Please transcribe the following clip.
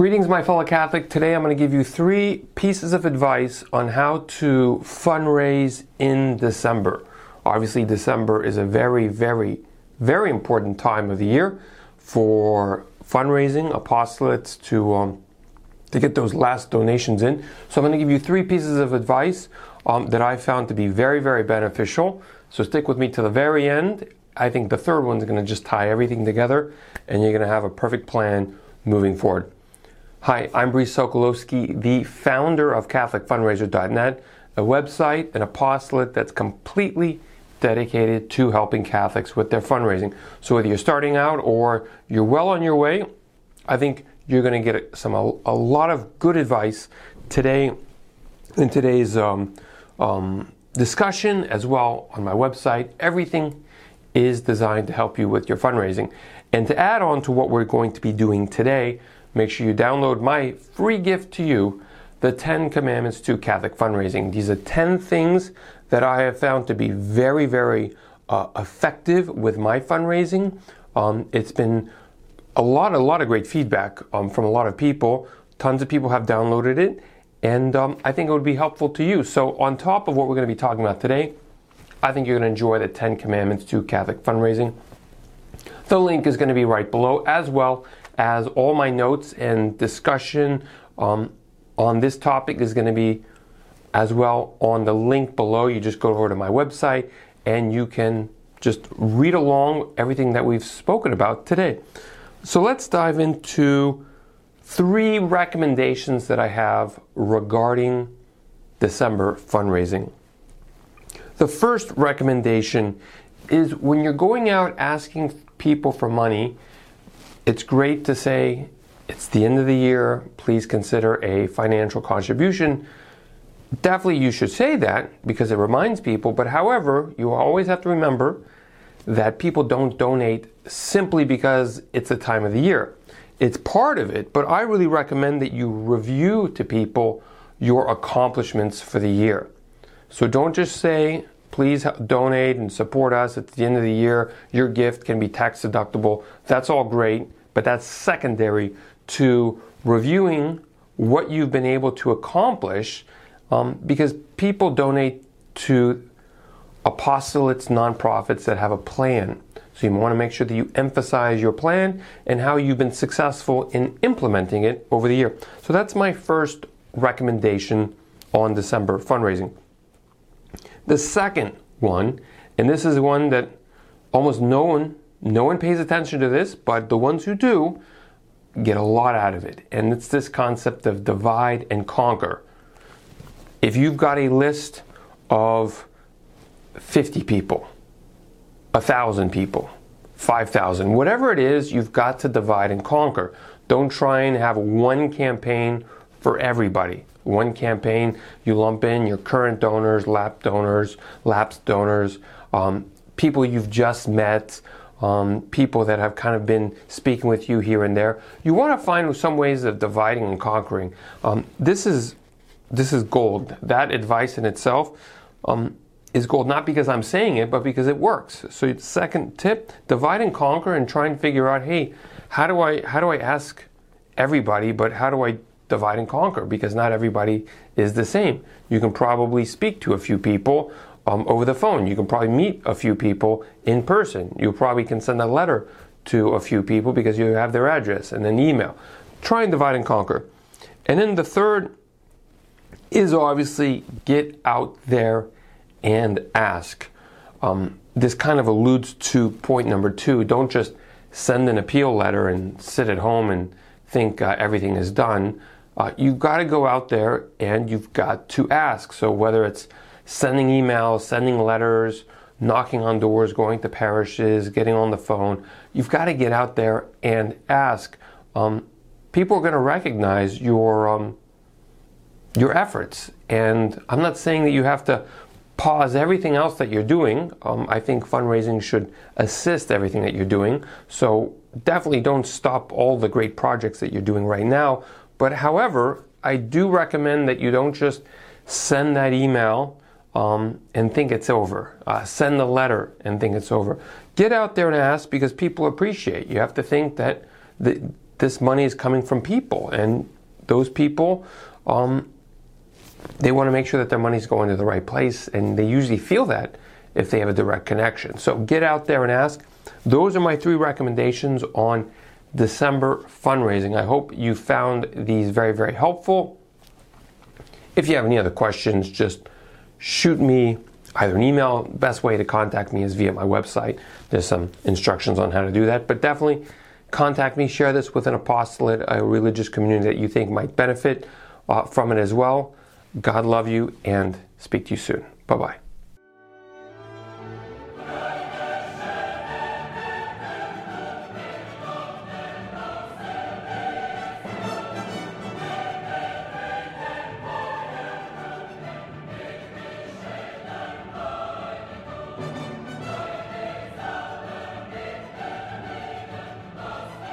Greetings, my fellow Catholic. Today I'm going to give you three pieces of advice on how to fundraise in December. Obviously, December is a very, very, very important time of the year for fundraising, apostolates to um, to get those last donations in. So I'm going to give you three pieces of advice um, that I found to be very, very beneficial. So stick with me to the very end. I think the third one is going to just tie everything together, and you're going to have a perfect plan moving forward. Hi, I'm Brice Sokolowski, the founder of CatholicFundraiser.net, a website, an apostolate that's completely dedicated to helping Catholics with their fundraising. So whether you're starting out or you're well on your way, I think you're going to get some a, a, lot of good advice today in today's um, um, discussion as well on my website. Everything is designed to help you with your fundraising. And to add on to what we're going to be doing today, make sure you download my free gift to you, the 10 Commandments to Catholic Fundraising. These are 10 things that I have found to be very, very uh, effective with my fundraising. Um, it's been a lot, a lot of great feedback um, from a lot of people. Tons of people have downloaded it, and um, I think it would be helpful to you. So, on top of what we're going to be talking about today, I think you're going to enjoy the 10 Commandments to Catholic Fundraising. The link is going to be right below, as well as all my notes and discussion um, on this topic is going to be as well on the link below. You just go over to my website and you can just read along everything that we've spoken about today. So let's dive into three recommendations that I have regarding December fundraising. The first recommendation is when you're going out asking people for money, it's great to say it's the end of the year, please consider a financial contribution. Definitely you should say that because it reminds people, but however, you always have to remember that people don't donate simply because it's the time of the year. It's part of it, but I really recommend that you review to people your accomplishments for the year. So don't just say, please donate and support us at the end of the year. Your gift can be tax deductible. That's all great, but that's secondary to reviewing what you've been able to accomplish um, because people donate to apostolates, nonprofits that have a plan. So you want to make sure that you emphasize your plan and how you've been successful in implementing it over the year. So that's my first recommendation on December fundraising. The second one, and this is one that almost no one no one pays attention to this, but the ones who do get a lot out of it. And it's this concept of divide and conquer. If you've got a list of 50 people, 1,000 people, 5,000, whatever it is, you've got to divide and conquer. Don't try and have one campaign for everybody. One campaign, you lump in your current donors, lap donors, lapsed donors, um, people you've just met, um, people that have kind of been speaking with you here and there. You want to find some ways of dividing and conquering. Um, this is this is gold. That advice in itself um, is gold, not because I'm saying it, but because it works. So, second tip: divide and conquer, and try and figure out, hey, how do I how do I ask everybody, but how do I divide and conquer? Because not everybody is the same. You can probably speak to a few people um, over the phone. You can probably meet a few people in person. You probably can send a letter to a few people because you have their address and an email. Try and divide and conquer. And then the third is obviously get out there and ask. Um, this kind of alludes to point number two. Don't just send an appeal letter and sit at home and think uh, everything is done. Uh, you've got to go out there and you've got to ask. So whether it's sending emails, sending letters, knocking on doors, going to parishes, getting on the phone. You've got to get out there and ask. Um, people are going to recognize your um, your efforts, and I'm not saying that you have to pause everything else that you're doing. Um, I think fundraising should assist everything that you're doing. So definitely don't stop all the great projects that you're doing right now. But however, I do recommend that you don't just send that email um, and think it's over. Uh, send a letter and think it's over. Get out there and ask because people appreciate. You have to think that the, this money is coming from people, and those people, um, they want to make sure that their money is going to the right place, and they usually feel that if they have a direct connection. So get out there and ask. Those are my three recommendations on December fundraising. I hope you found these very, very helpful. If you have any other questions, just shoot me either an email. Best way to contact me is via my website. There's some instructions on how to do that, but definitely contact me. Share this with an apostolate, a religious community that you think might benefit uh, from it as well. God love you and speak to you soon. Bye bye.